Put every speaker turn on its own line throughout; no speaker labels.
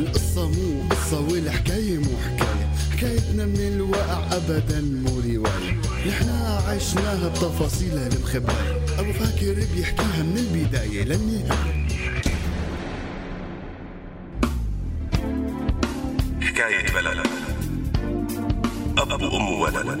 القصة مو قصة والحكاية مو حكاية. حكايتنا من الواقع أبدا مو رواية. نحنا عشناها بتفاصيلها المخبأة أبو فاكر بيحكيها من البداية للنهاية.
حكاية بلد. أب وأم وولد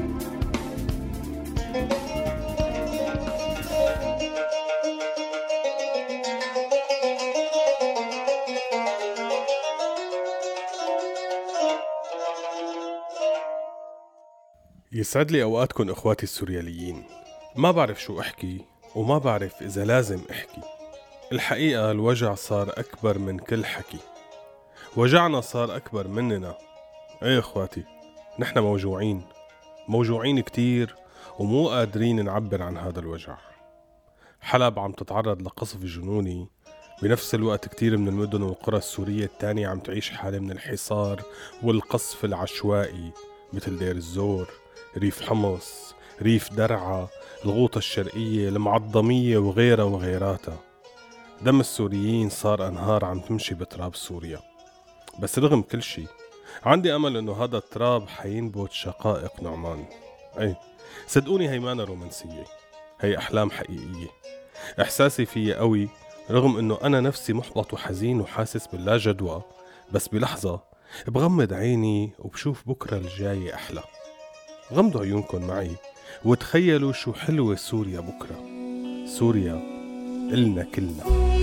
يسعد لي أوقاتكم إخواتي السورياليين. ما بعرف شو أحكي وما بعرف إذا لازم أحكي. الحقيقة الوجع صار أكبر من كل حكي. وجعنا صار أكبر مننا. إيه إخواتي نحن موجوعين. موجوعين كتير ومو قادرين نعبر عن هذا الوجع. حلب عم تتعرض لقصف جنوني. بنفس الوقت كتير من المدن والقرى السورية التانية عم تعيش حالة من الحصار والقصف العشوائي مثل دير الزور. ريف حمص ريف درعا الغوطة الشرقية المعظمية وغيرها وغيراتها. دم السوريين صار أنهار عم تمشي بتراب سوريا. بس رغم كل شي عندي أمل إنه هذا التراب حينبت شقائق نعمان. أي صدقوني هي مانا رومانسية هي أحلام حقيقية. إحساسي فيها قوي رغم إنه أنا نفسي محبط وحزين وحاسس باللا جدوى بس بلحظة بغمض عيني وبشوف بكرة الجاي أحلى. غمضوا عيونكم معي وتخيلوا شو حلوة سوريا بكرة. سوريا إلنا كلنا.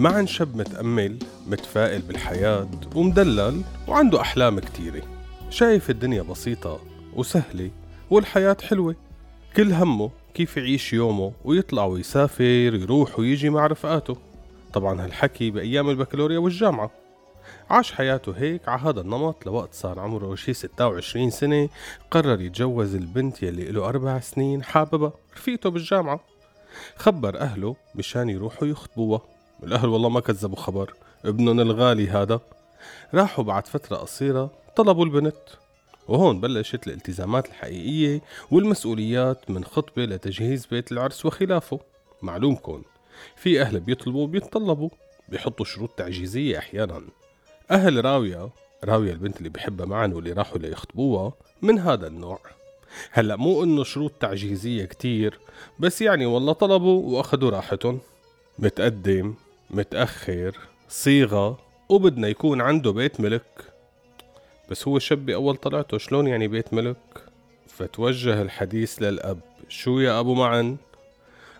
معا شاب متأمل متفائل بالحياة ومدلل وعنده أحلام كتيرة. شايف الدنيا بسيطة وسهلة والحياة حلوة. كل همه كيف يعيش يومه ويطلع ويسافر يروح ويجي مع رفقاته. طبعا هالحكي بأيام البكالوريا والجامعة. عاش حياته هيك على هذا النمط لوقت صار عمره شي 26 سنة. قرر يتجوز البنت يلي له أربع سنين حاببها. رفيقته بالجامعة. خبر أهله مشان يروحوا يخطبوها. الأهل والله ما كذبوا خبر. ابنهم الغالي هذا. راحوا بعد فترة قصيرة طلبوا البنت. وهون بلشت الالتزامات الحقيقية والمسؤوليات من خطبة لتجهيز بيت العرس وخلافه. معلومكن في أهل بيطلبوا وبيتطلبوا. بيحطوا شروط تعجيزية أحيانا. أهل راوية راوية البنت اللي بحبها معا واللي راحوا ليخطبوها من هذا النوع. هلأ مو إنه شروط تعجيزية كتير بس يعني والله طلبوا واخدوا راحتهم. متقدم. متأخر صيغة وبدنا يكون عنده بيت ملك. بس هو شاب بأول طلعته شلون يعني بيت ملك؟ فتوجه الحديث للأب. شو يا أبو معن؟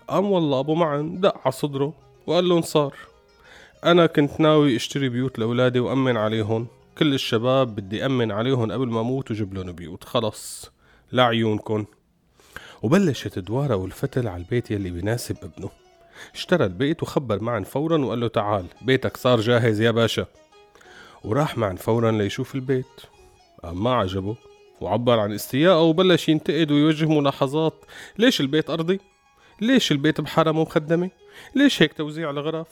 قام والله أبو معن دق على صدره وقال له صار أنا كنت ناوي أشتري بيوت لأولادي وأمن عليهم. كل الشباب بدي أمن عليهم قبل ما أموت وجيب لهم بيوت. خلص. لا عيونكن. وبلشت دوارة والفتل على البيت يلي بيناسب ابنه. اشترى البيت وخبر معن فورا وقال له تعال بيتك صار جاهز يا باشا وراح معن فورا ليشوف البيت ما عجبه وعبر عن استيائه وبلش ينتقد ويوجه ملاحظات ليش البيت أرضي؟ ليش البيت بحارة مو مخدمة؟ ليش هيك توزيع الغرف؟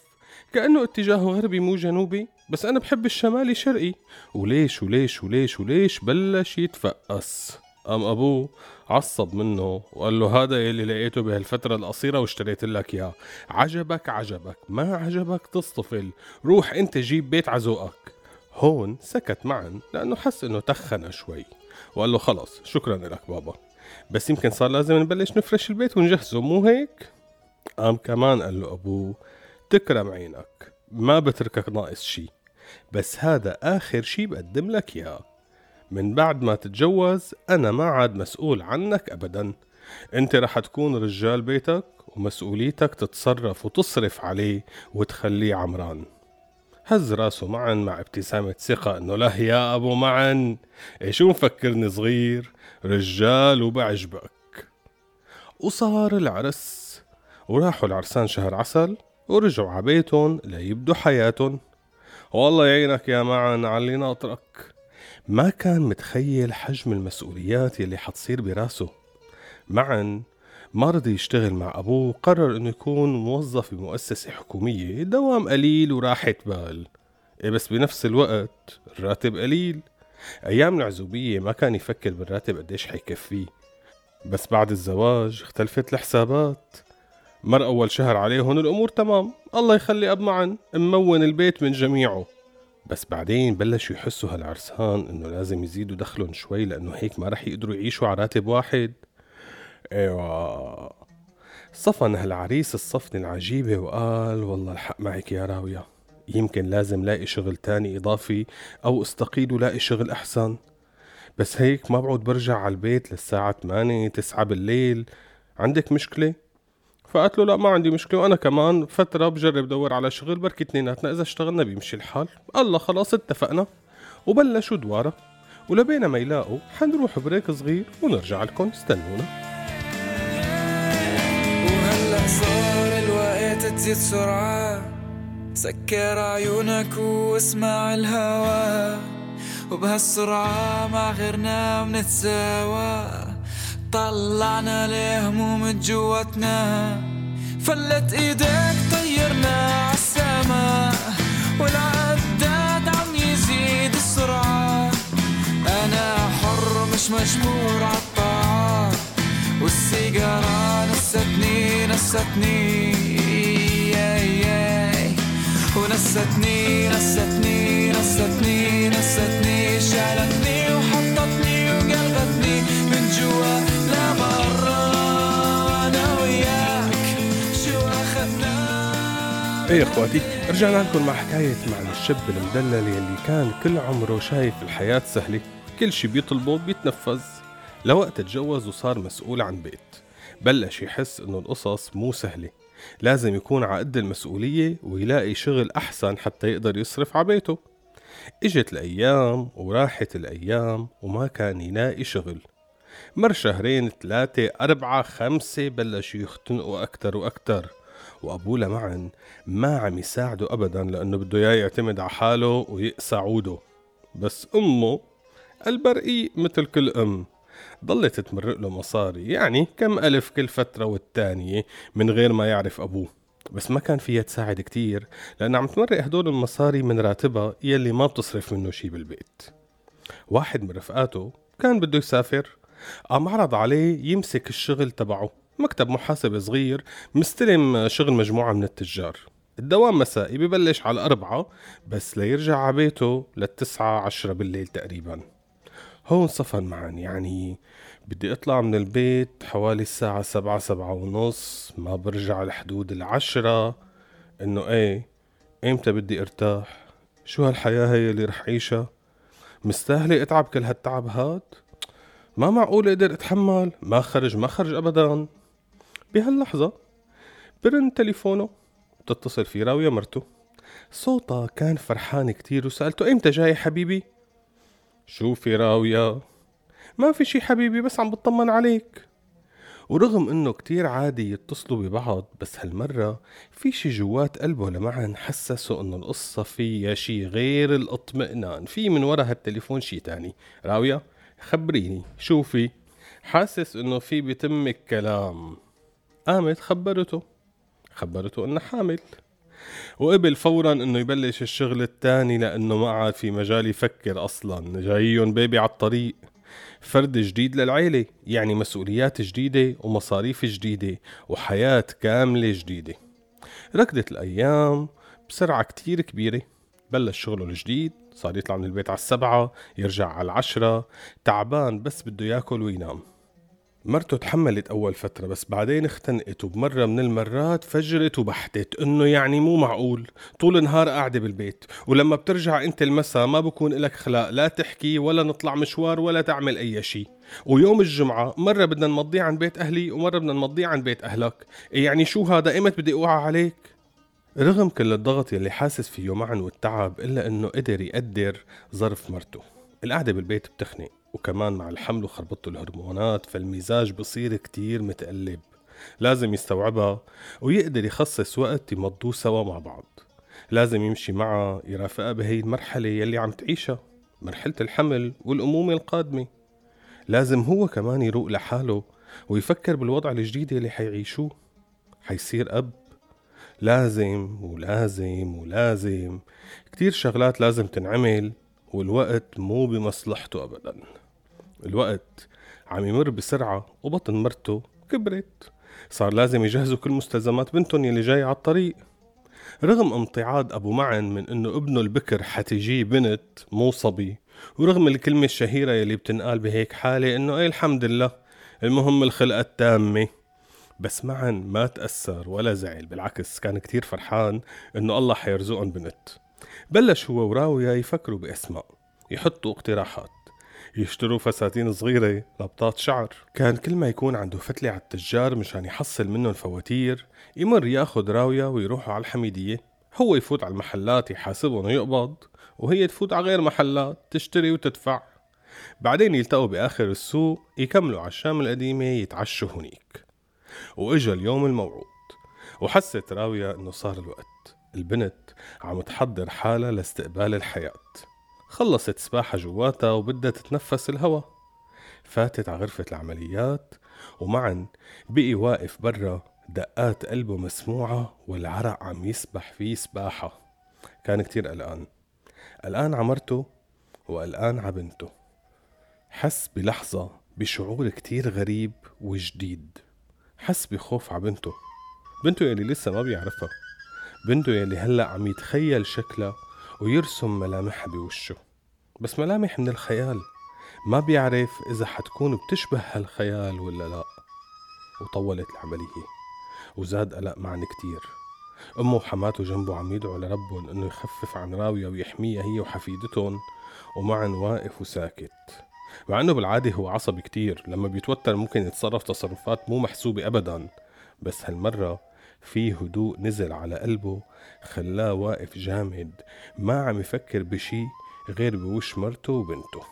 كأنه اتجاهه غربي مو جنوبي بس أنا بحب الشمالي شرقي وليش وليش وليش وليش بلش يتفقس قام أبوه عصب منه وقال له هذا يلي لقيته بهالفترة القصيرة واشتريت لك إياه. عجبك عجبك. ما عجبك تصطفل روح أنت جيب بيت عزوقك. هون سكت معا لأنه حس إنه تخن شوي. وقال له خلص شكرا لك بابا. بس يمكن صار لازم نبلش نفرش البيت ونجهزه مو هيك؟ قام كمان قال له أبوه تكرم عينك. ما بتركك ناقص شي. بس هذا آخر شي بقدم لك إياه. من بعد ما تتجوز أنا ما عاد مسؤول عنك أبدا. أنت رح تكون رجال بيتك ومسؤوليتك تتصرف وتصرف عليه وتخليه عمران. هز راسه معا مع ابتسامة ثقة إنه لا يا أبو إيه شو مفكرني صغير؟ رجال وبعجبك. وصار العرس وراحوا العرسان شهر عسل ورجعوا على بيتهم ليبدوا حياتهم. والله يعينك يا معن على اللي ناطرك. ما كان متخيل حجم المسؤوليات يلي حتصير براسه. معن ما رضي يشتغل مع أبوه قرر إنه يكون موظف بمؤسسة حكومية دوام قليل وراحة بال إيه بس بنفس الوقت الراتب قليل. أيام العزوبية ما كان يفكر بالراتب قديش حيكفيه. بس بعد الزواج اختلفت الحسابات. مر أول شهر عليهم الأمور تمام. الله يخلي أب معن ممون البيت من جميعه. بس بعدين بلشوا يحسوا هالعرسان إنه لازم يزيدوا دخلهم شوي لأنه هيك ما رح يقدروا يعيشوا على راتب واحد. إيوه. صفن هالعريس الصفنة العجيبة وقال والله الحق معك يا راوية يمكن لازم لاقي شغل تاني إضافي أو استقيل ولاقي شغل أحسن. بس هيك ما بعود برجع على البيت للساعة 8 9 بالليل. عندك مشكلة؟ فقالت له لا ما عندي مشكلة وأنا كمان فترة بجرب دور على شغل بركي اتنيناتنا إذا اشتغلنا بيمشي الحال. الله خلاص اتفقنا. وبلشوا دوارة. ولبينا ما يلاقوا حنروح بريك صغير ونرجع لكم. استنونا.
وهلأ صار الوقت تزيد سرعة. سكر عيونك واسمع الهوا وبهالسرعة مع غيرنا بنتساوى. طلعنا الهموم جواتنا؟ فلت إيدك طيرنا عالسما والعداد عم يزيد السرعة. أنا حر مش مجبور عالطاعة والسيجارة نستني نستني. ونستني نستني نستني نستني شالتني وحطتني
إيه إخواتي رجعنا لكم مع حكاية مع الشاب المدلل يلي كان كل عمره شايف الحياة سهلة كل شي بيطلبه بيتنفذ. لوقت تجوز وصار مسؤول عن بيت بلش يحس إنه القصص مو سهلة. لازم يكون على قد المسؤولية ويلاقي شغل أحسن حتى يقدر يصرف على بيته. إجت الأيام وراحت الأيام وما كان يلاقي شغل. مر شهرين ثلاثة أربعة خمسة بلشوا يختنقوا أكتر وأكتر. وأبوه معا ما عم يساعده أبدا لأنه بده إياه يعتمد على حاله ويقسى عوده بس أمه البرقيق مثل كل أم ضلت تمرق له مصاري يعني كم ألف كل فترة والتانية من غير ما يعرف أبوه. بس ما كان فيها تساعد كتير لأن عم تمرق هدول المصاري من راتبها يلي ما بتصرف منه شي بالبيت. واحد من رفقاته كان بده يسافر قام عرض عليه يمسك الشغل تبعه. مكتب محاسبة صغير مستلم شغل مجموعة من التجار. الدوام مسائي ببلش على الأربعة بس ليرجع على بيته للتسعة عشرة بالليل تقريبا. هون صفن معن يعني بدي أطلع من البيت حوالي الساعة سبعة سبعة ونص ما برجع لحدود العشرة. إنه إيه إمتى بدي أرتاح؟ شو هالحياة هي اللي رح عيشها مستاهلة أتعب كل هالتعب هاد؟ ما معقول أقدر أتحمل ما خرج ما خرج ابدا. بهاللحظة برن تليفونه بتتصل فيه راوية مرته صوتها كان فرحان كتير وسألته إمتى جاي حبيبي؟ شوفي راوية ما في شي حبيبي بس عم بطمن عليك. ورغم إنه كتير عادي يتصلوا ببعض بس هالمرة في شي جوات قلبه لمعن حسسه إنه القصة فيها شي غير الاطمئنان. في من ورا هالتليفون شي تاني. راوية خبريني شوفي حاسس إنه في بتمك كلام. قامت خبرته. خبرته انها حامل. وقبل فورا إنه يبلش الشغل التاني لأنه ما عاد في مجال يفكر أصلا. جايين بيبي على الطريق. فرد جديد للعيلة يعني مسؤوليات جديدة ومصاريف جديدة وحياة كاملة جديدة. ركضت الأيام بسرعة كتير كبيرة. بلش شغله الجديد صار يطلع من البيت على السبعة يرجع على العشرة تعبان بس بده ياكل وينام. مرته تحملت أول فترة بس بعدين اختنقت وبمرة من المرات فجرت وبحتت إنه يعني مو معقول. طول النهار قاعدة بالبيت ولما بترجع أنت المساء ما بكون إلك خلاق لا تحكي ولا نطلع مشوار ولا تعمل أي شيء ويوم الجمعة مرة بدنا نمضيه عن بيت أهلي ومرة بدنا نمضيه عن بيت أهلك. إيه يعني شو هذا؟ إمت بدي أوعى عليك؟ رغم كل الضغط يلي حاسس فيه معا والتعب إلا إنه قدر يقدر ظرف مرته. القعدة بالبيت بتخنق. وكمان مع الحمل وخربطة الهرمونات فالمزاج بصير كتير متقلب. لازم يستوعبها ويقدر يخصص وقت يمضوه سوا مع بعض. لازم يمشي معها يرافقها بهي المرحلة يلي عم تعيشها مرحلة الحمل والأمومة القادمة. لازم هو كمان يروق لحاله ويفكر بالوضع الجديد اللي حيعيشوه. حيصير أب. لازم ولازم ولازم كتير شغلات لازم تنعمل والوقت مو بمصلحته أبدا. الوقت عم يمر بسرعة وبطن مرته كبرت. صار لازم يجهزوا كل مستلزمات بنتهم يلي جاي على الطريق. رغم امتعاض أبو معن من إنه ابنه البكر حتجيه بنت مو صبي ورغم الكلمة الشهيرة يلي بتنقال بهيك حالة إنه أي الحمد لله المهم الخلقة التامة. بس معا ما تأثر ولا زعل بالعكس كان كتير فرحان إنه الله حيرزقهم بنت. بلش هو وراوية يفكروا بأسماء يحطوا اقتراحات. يشتروا فساتين صغيرة لبطات شعر. كان كل ما يكون عنده فتلة على التجار مشان يحصل منهم فواتير يمر ياخد راوية ويروحوا على الحميدية. هو يفوت على المحلات يحاسبهم ويقبض وهي تفوت على غير محلات تشتري وتدفع. بعدين يلتقوا بآخر السوق يكملوا على الشام القديمة يتعشوا هنيك. وإجا اليوم الموعود وحست راوية إنه صار الوقت. البنت عم تحضر حالها لاستقبال الحياة. خلصت سباحة جواتها وبدها تتنفس الهوا. فاتت على غرفة العمليات ومعا بقي واقف برا دقات قلبه مسموعة والعرق عم يسبح فيه سباحة. كان كتير قلقان. قلقان عمرته وقلقان عبنته حس بلحظة بشعور كتير غريب وجديد. حس بخوف عبنته بنته يلي لسه ما بيعرفها. بنته يلي هلأ عم يتخيل شكلها ويرسم ملامحها بوشه. بس ملامح من الخيال. ما بيعرف إذا حتكون بتشبه هالخيال ولا لا. وطولت العملية. وزاد قلق معن كتير. أمه وحماته جنبه عم يدعوا لربهم إنه يخفف عن راوية ويحميها هي وحفيدتهم. ومعن واقف وساكت. مع إنه بالعادة هو عصبي كتير. لما بيتوتر ممكن يتصرف تصرفات مو محسوبة أبدا. بس هالمرة في هدوء نزل على قلبه خلاه واقف جامد ما عم يفكر بشي غير بوش مرته وبنته.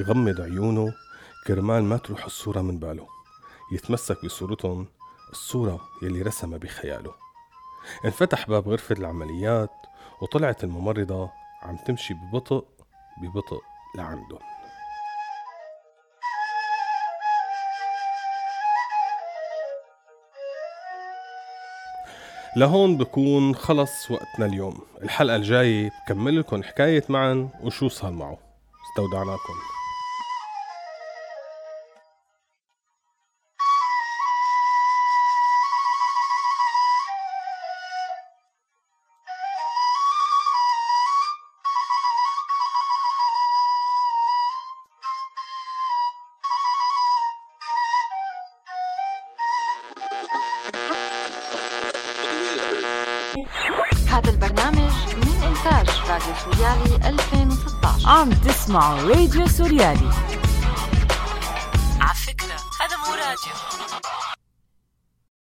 يغمض عيونه كرمال ما تروح الصورة من باله. يتمسك بصورتهم الصورة يلي رسمها بخياله. انفتح باب غرفة العمليات وطلعت الممرضة عم تمشي ببطء ببطء لعندهم لهون بكون خلص وقتنا اليوم. الحلقة الجاية بكمل لكم حكاية معا وشو صار معه. استودعناكم.
راديو سوريالي 2016
عم تسمعوا راديو سوريالي.